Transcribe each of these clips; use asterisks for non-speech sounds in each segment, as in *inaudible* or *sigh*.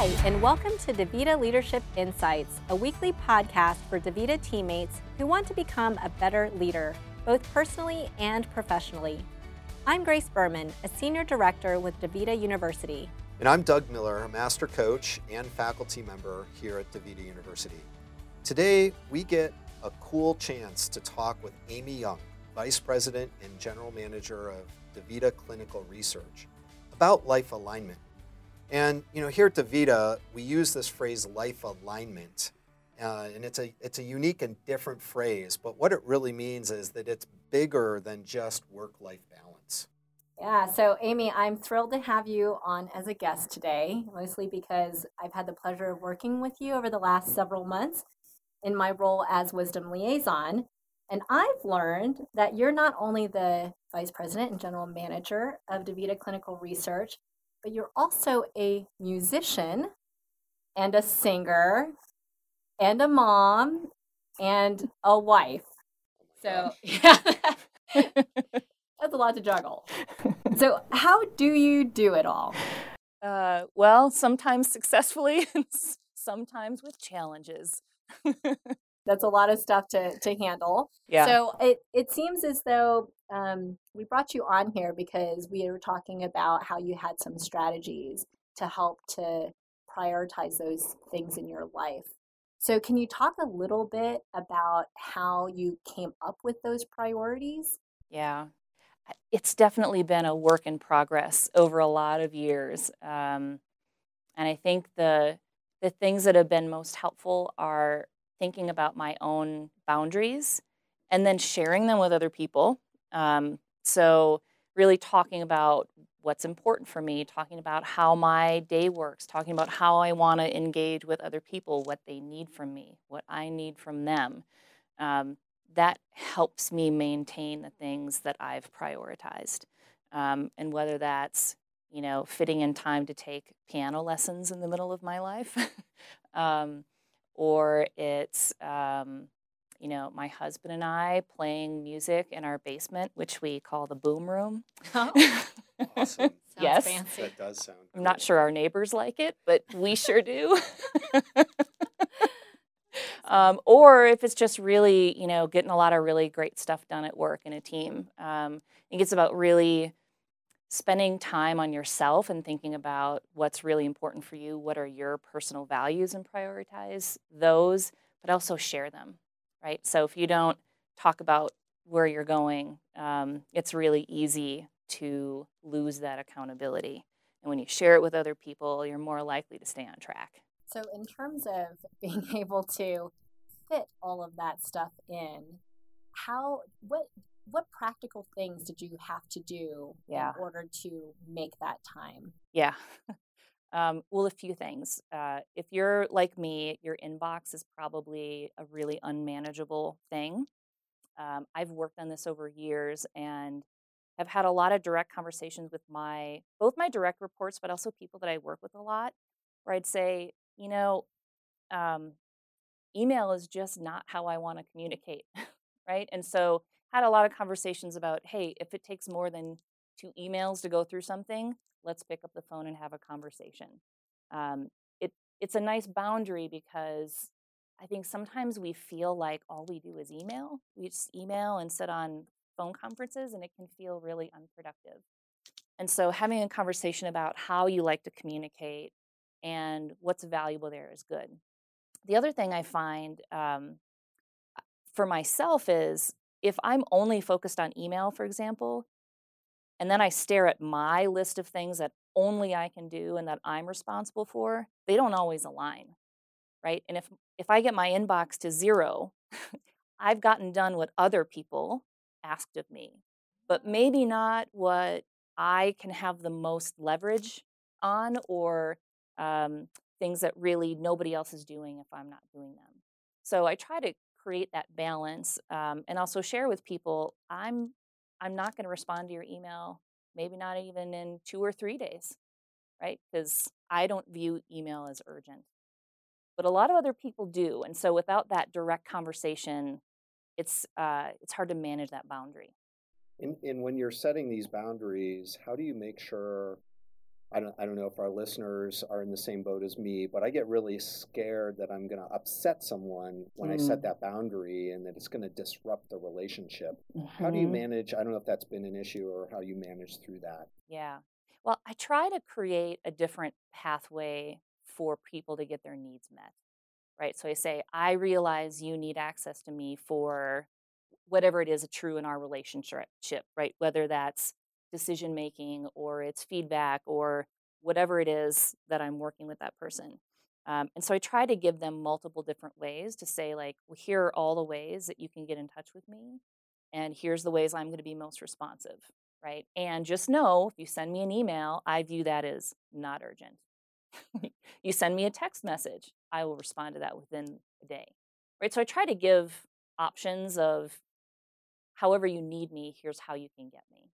Hi, and welcome to DaVita Leadership Insights, a weekly podcast for DaVita teammates who want to become a better leader, both personally and professionally. I'm Grace Berman, a Senior Director with DaVita University. And I'm Doug Miller, a Master Coach and faculty member here at DaVita University. Today, we get a cool chance to talk with Amy Young, Vice President and General Manager of DaVita Clinical Research, about life alignment. And you know, here at DaVita, we use this phrase "life alignment," uh, and it's a it's a unique and different phrase. But what it really means is that it's bigger than just work-life balance. Yeah, so Amy, I'm thrilled to have you on as a guest today, mostly because I've had the pleasure of working with you over the last several months in my role as wisdom liaison. And I've learned that you're not only the vice president and general manager of DaVita Clinical Research, but you're also a musician and a singer and a mom and a wife. So, yeah, *laughs* *laughs* that's a lot to juggle. So, how do you do it all? Uh, well, sometimes successfully, *laughs* sometimes with challenges. that's a lot of stuff to, to handle. Yeah. So it, it seems as though um, we brought you on here because we were talking about how you had some strategies to help to prioritize those things in your life. So, can you talk a little bit about how you came up with those priorities? Yeah, it's definitely been a work in progress over a lot of years. Um, and I think the the things that have been most helpful are thinking about my own boundaries and then sharing them with other people. Um, so, really talking about what's important for me, talking about how my day works, talking about how I want to engage with other people, what they need from me, what I need from them. Um, that helps me maintain the things that I've prioritized. Um, and whether that's, you know, fitting in time to take piano lessons in the middle of my life, *laughs* um, or it's, um, you know, my husband and I playing music in our basement, which we call the boom room. Oh. *laughs* Awesome. yes. fancy. That does sound. I'm not sure our neighbors like it, but we sure do. *laughs* um, or if it's just really, you know, getting a lot of really great stuff done at work in a team. Um, I think it's about really spending time on yourself and thinking about what's really important for you, what are your personal values, and prioritize those, but also share them, right? So if you don't talk about where you're going, um, it's really easy to lose that accountability. And when you share it with other people, you're more likely to stay on track. So, in terms of *laughs* being able to fit all of that stuff in, how what what practical things did you have to do Yeah. in order to make that time? Yeah. *laughs* um, well, a few things. Uh, if you're like me, your inbox is probably a really unmanageable thing. Um, I've worked on this over years and have had a lot of direct conversations with my both my direct reports, but also people that I work with a lot, where I'd say, you know, um, email is just not how I want to communicate, *laughs* right? And so had a lot of conversations about, hey, if it takes more than two emails to go through something, let's pick up the phone and have a conversation. Um, it it's a nice boundary because I think sometimes we feel like all we do is email. We just email and sit on phone conferences, and it can feel really unproductive. And so, having a conversation about how you like to communicate and what's valuable there is good. The other thing I find um, for myself is if I'm only focused on email, for example, and then I stare at my list of things that only I can do and that I'm responsible for, they don't always align, right? And if if I get my inbox to zero, *laughs* I've gotten done what other people asked of me, but maybe not what I can have the most leverage on or um, things that really nobody else is doing if I'm not doing them. So I try to create that balance um, and also share with people I'm I'm not going to respond to your email, maybe not even in two or three days, right? Because I don't view email as urgent. But a lot of other people do. And so without that direct conversation, it's, uh, it's hard to manage that boundary. And, and when you're setting these boundaries, how do you make sure I don't, I don't know if our listeners are in the same boat as me, but I get really scared that I'm going to upset someone when mm. I set mm. that boundary and that it's going to disrupt the relationship. Mm-hmm. How do you mm-hmm. manage? I don't know if that's been an issue or how you manage through that. Yeah. Well, I try to create a different pathway for people to get their needs met. Right. So I say, I realize you need access to me for whatever it is true in our relationship, right? Whether that's decision making or it's feedback or whatever it is that I'm working with that person. Um, and so I try to give them multiple different ways to say, like, well, here are all the ways that you can get in touch with me. And here's the ways I'm going to be most responsive, right? And just know if you send me an email, I view that as not urgent. *laughs* you send me a text message, I will respond to that within a day, right? So I try to give options of however you need me, here's how you can get me.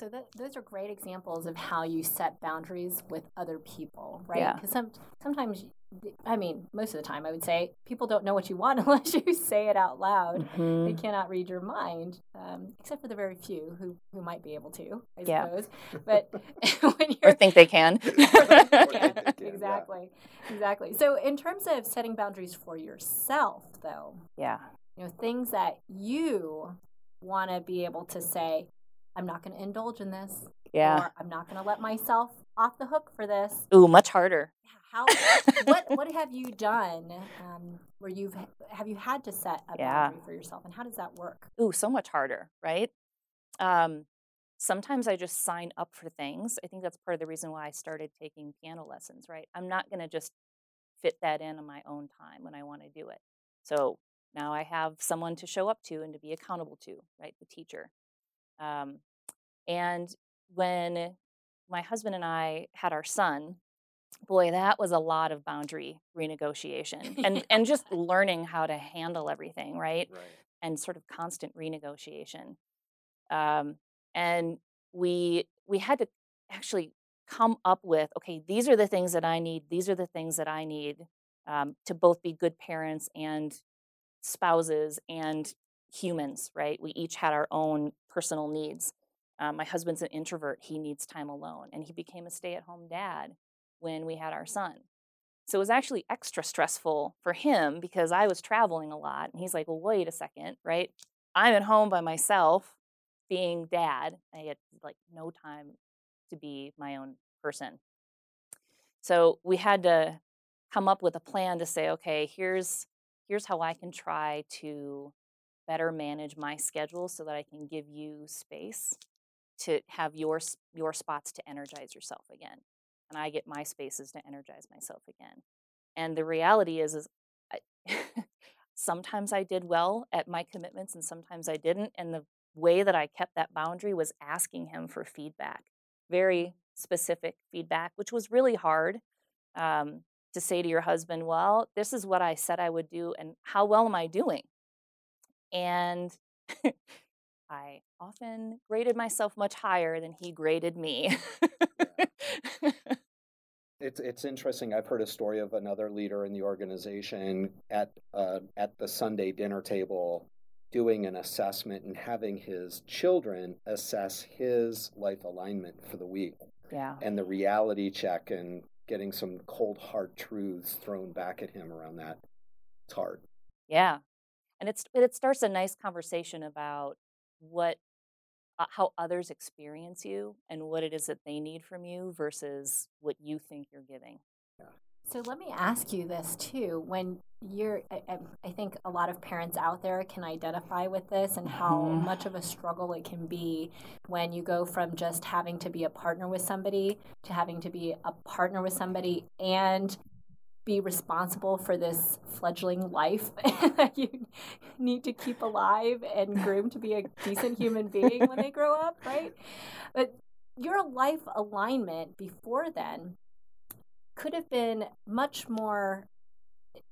So that, those are great examples of how you set boundaries with other people, right? Because some, sometimes, I mean, most of the time, I would say people don't know what you want *laughs* unless you say it out loud. Mm-hmm. They cannot read your mind, um, except for the very few who, who might be able to, I yeah. suppose. But *laughs* *laughs* when you're, or think they can. exactly, exactly. So, in terms of setting boundaries for yourself, though, yeah, you know, things that you want to be able to say, I'm not going to indulge in this. Yeah. Or I'm not going to let myself off the hook for this. Ooh, much harder. How? what What have you done um, where you've have you had to set a yeah. boundary for yourself, and how does that work? Ooh, so much harder, right? Um, sometimes I just sign up for things. I think that's part of the reason why I started taking piano lessons. Right? I'm not going to just fit that in on my own time when I want to do it. So now I have someone to show up to and to be accountable to, right? The teacher. Um, and when my husband and I had our son, boy, that was a lot of boundary renegotiation *laughs* and and just learning how to handle everything, right? right. And sort of constant renegotiation. Um, and we we had to actually come up with okay, these are the things that I need. These are the things that I need um, to both be good parents and spouses and humans, right? We each had our own personal needs. Um, my husband's an introvert, he needs time alone, and he became a stay at home dad when we had our son. So it was actually extra stressful for him because I was traveling a lot. And he's like, well, wait a second, right? I'm at home by myself being dad. I had like no time to be my own person. So we had to come up with a plan to say, okay, here's here's how I can try to better manage my schedule so that I can give you space to have your your spots to energize yourself again and I get my spaces to energize myself again. And the reality is is I, *laughs* sometimes I did well at my commitments and sometimes I didn't and the way that I kept that boundary was asking him for feedback. Very specific feedback, which was really hard. Um, to say to your husband, well, this is what I said I would do, and how well am I doing? And *laughs* I often graded myself much higher than he graded me. *laughs* It's it's interesting. I've heard a story of another leader in the organization at uh, at the Sunday dinner table doing an assessment and having his children assess his life alignment for the week. Yeah. And the reality check and getting some cold hard truths thrown back at him around that. It's hard. Yeah. And it's it starts a nice conversation about what uh, how others experience you and what it is that they need from you versus what you think you're giving. So let me ask you this too. When you're, I, I, think a lot of parents out there can identify with this and how mm. much of a struggle it can be when you go from just having to be a partner with somebody to having to be a partner with somebody and be responsible for this fledgling life *laughs* that you need to keep alive and groom to be a decent human being when they grow up, right? But your life alignment before then could have been much more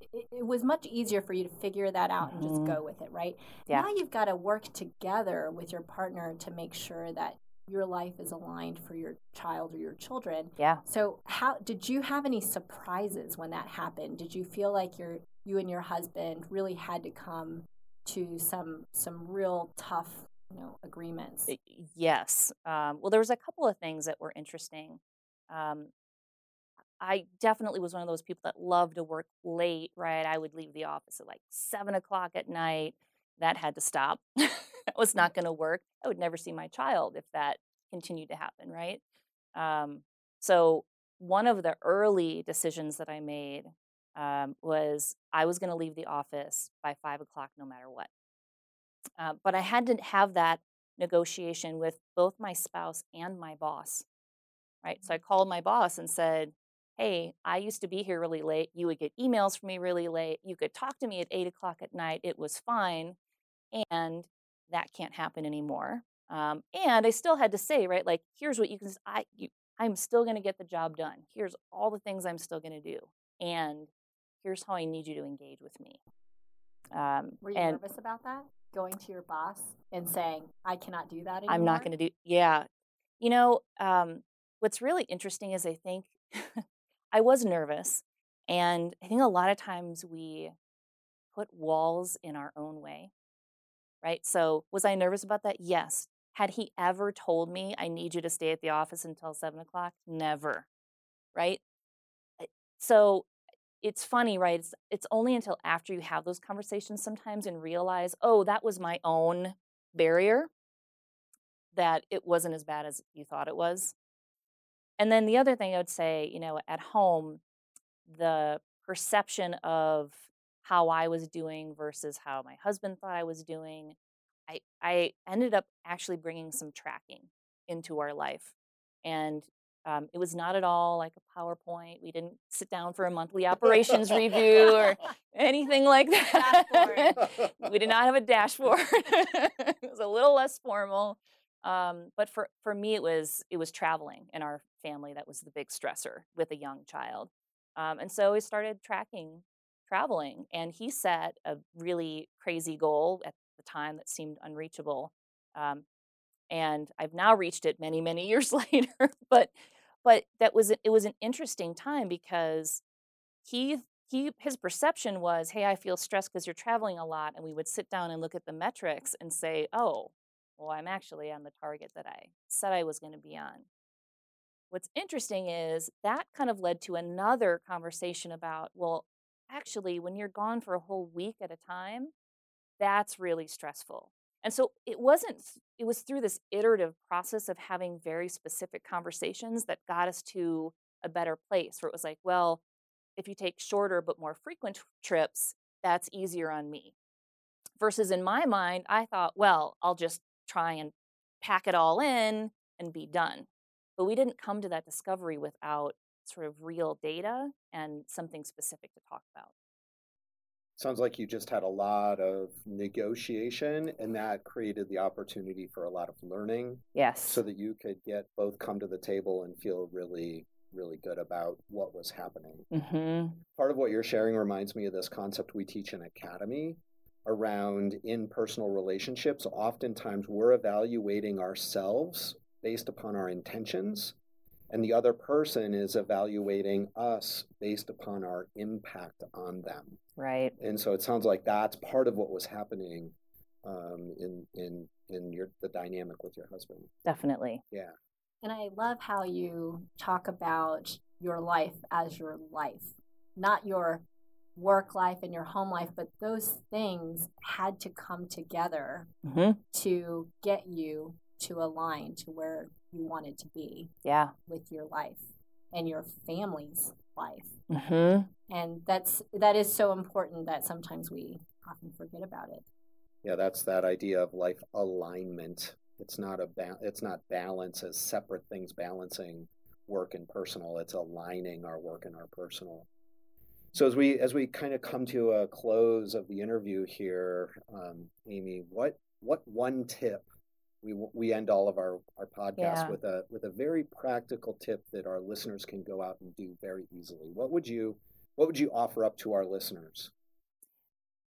it, was much easier for you to figure that out and just mm-hmm. go with it, right? Yeah. Now you've got to work together with your partner to make sure that your life is aligned for your child or your children. Yeah. So how did you have any surprises when that happened? Did you feel like your you and your husband really had to come to some some real tough you know agreements? Yes. Um, well, there was a couple of things that were interesting. Um, I definitely was one of those people that loved to work late, right? I would leave the office at like seven o'clock at night. That had to stop. *laughs* that was not going to work. I would never see my child if that continued to happen, right? Um, so, one of the early decisions that I made um, was I was going to leave the office by five o'clock no matter what. Uh, but I had to have that negotiation with both my spouse and my boss, right? So I called my boss and said, Hey, I used to be here really late. You would get emails from me really late. You could talk to me at eight o'clock at night. It was fine. And that can't happen anymore. Um, and I still had to say, right, like, here's what you can, I, you, I'm still going to get the job done. Here's all the things I'm still going to do. And here's how I need you to engage with me. Um, Were you and, nervous about that? Going to your boss and saying, I cannot do that anymore? I'm not going to do, yeah. You know, um, what's really interesting is I think *laughs* I was nervous. And I think a lot of times we put walls in our own way, right? So, was I nervous about that? Yes. Had he ever told me, I need you to stay at the office until seven o'clock? Never, right? So, it's funny, right? It's, it's only until after you have those conversations sometimes and realize, oh, that was my own barrier, that it wasn't as bad as you thought it was. And then the other thing I would say, you know, at home, the perception of how I was doing versus how my husband thought I was doing, I, I ended up actually bringing some tracking into our life. And um, it was not at all like a PowerPoint. We didn't sit down for a monthly operations review or *laughs* anything like that. *laughs* we did not *laughs* have a dashboard. it was a little less formal. Um, but for, for me, it was it was traveling in our family that was the big stressor with a young child. Um, and so we started tracking traveling, and he set a really crazy goal at the time that seemed unreachable. Um, and I've now reached it many many *laughs* years later. but but that was it was an interesting time because he he his perception was hey i feel stressed because you're traveling a lot and we would sit down and look at the metrics and say oh well i'm actually on the target that i said i was going to be on what's interesting is that kind of led to another conversation about well actually when you're gone for a whole week at a time that's really stressful and so it wasn't, it was through this iterative process of having very specific conversations that got us to a better place where it was like, well, if you take shorter but more frequent trips, that's easier on me. Versus in my mind, I thought, well, I'll just try and pack it all in and be done. But we didn't come to that discovery without sort of real data and something specific to talk about. Sounds like you just had a lot of negotiation and that created the opportunity for a lot of learning. Yes. So that you could get both come to the table and feel really, really good about what was happening. Mm-hmm. Part of what you're sharing reminds me of this concept we teach in Academy around in personal relationships. Oftentimes we're evaluating ourselves based upon our intentions and the other person is evaluating us based upon our impact on them. Right. And so it sounds like that's part of what was happening um, in in in your the dynamic with your husband. Definitely. Yeah. And I love how you talk about your life as your life, not your work life and your home life, but those things had to come together mm-hmm. to get you to align to where you wanted to be yeah. with your life and your family's life. Mm-hmm. and that's that is so important that sometimes we often forget about it. Yeah that's that idea of life alignment. It's not a ba- it's not balance as separate things balancing work and personal. It's aligning our work and our personal. So as we as we kind of come to a close of the interview here um, amy what what one tip we we end all of our our podcasts yeah. with a with a very practical tip that our listeners can go out and do very easily. What would you what would you offer up to our listeners?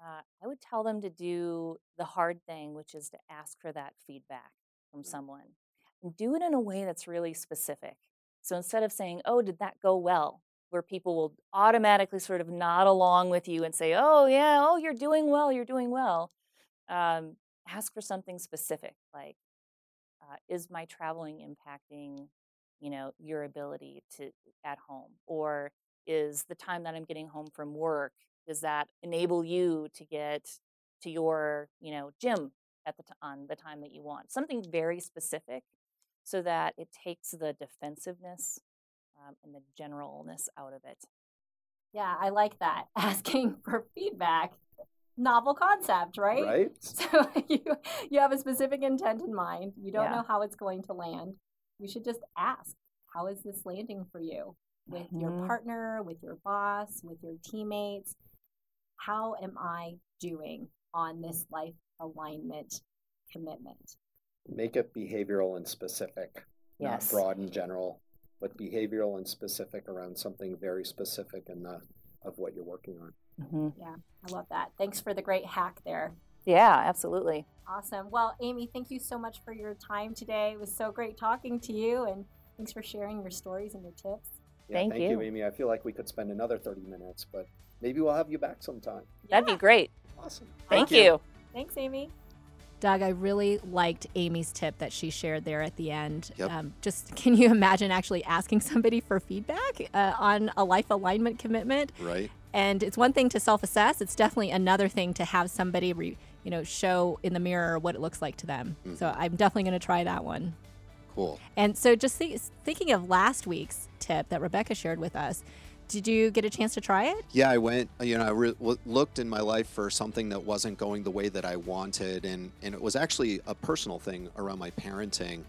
Uh, I would tell them to do the hard thing, which is to ask for that feedback from mm-hmm. someone, and do it in a way that's really specific. So instead of saying, "Oh, did that go well?" where people will automatically sort of nod along with you and say, "Oh yeah, oh you're doing well, you're doing well." Um, ask for something specific like uh, is my traveling impacting you know, your ability to at home? Or is the time that I'm getting home from work, does that enable you to get to your, you know, gym at the t- on the time that you want? Something very specific so that it takes the defensiveness um, and the generalness out of it. Yeah, I like that. *laughs* Asking for feedback. Novel concept, right? Right. *laughs* So you you have a specific intent in mind. You don't Yeah. know how it's going to land. You should just ask, how is this landing for you? With your Mhm. partner, with your boss, with your teammates. How am I doing on this life alignment commitment? Make it behavioral and specific, Yes. not broad and general, but behavioral and specific around something very specific in the of what you're working on. Mhm. I love that. Thanks for the great hack there. Yeah, absolutely. Awesome. Well, Amy, thank you so much for your time today. It was so great talking to you, and thanks for sharing your stories and your tips. Yeah, Thank thank you. you, Amy. I feel like we could spend another 30 minutes, but maybe we'll have you back sometime. That'd be great. Awesome. Thank, you. Thanks, Amy. Doug, I really liked Amy's tip that she shared there at the end. Yep. Um, just *laughs* can you imagine actually asking somebody for feedback uh, on a life alignment commitment? Right. And it's one thing to self-assess; it's definitely another thing to have somebody, re, you know, show in the mirror what it looks like to them. So mm-hmm. I'm definitely going to try that one. Cool. And so, just think, thinking of last week's tip that Rebecca shared with us, did you get a chance to try it? Yeah, I went. You know, I re- looked in my life for something that wasn't going the way that I wanted, and and it was actually a personal thing around my parenting.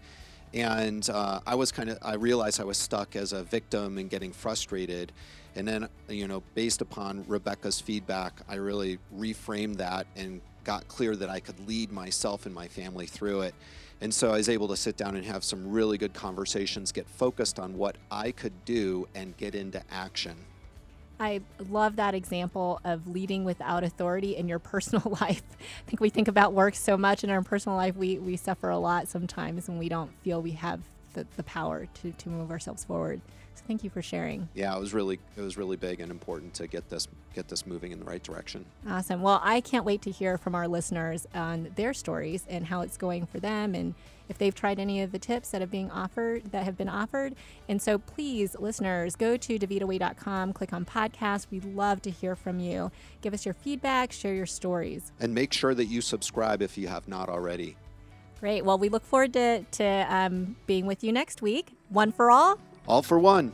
And uh, I was kind of, I realized I was stuck as a victim and getting frustrated. And then, you know, based upon Rebecca's feedback, I really reframed that and got clear that I could lead myself and my family through it. And so I was able to sit down and have some really good conversations, get focused on what I could do, and get into action. I love that example of leading without authority in your *laughs* personal life. I think we think about work so much in our personal life, we, we suffer a lot sometimes when we don't feel we have the, the power to, to move ourselves forward. Thank you for sharing. yeah, it was really it was really big and important to get this get this moving in the right direction. Awesome. Well, I can't wait to hear from our listeners on their stories and how it's going for them and if they've tried any of the tips that have being offered that have been offered. And so please, listeners, go to davitaway.com, click on podcast. We'd love to hear from you. Give us your feedback, share your stories. And make sure that you subscribe if you have not already. Great. Well, we look forward to, to um, being with you next week. One for all. All for one.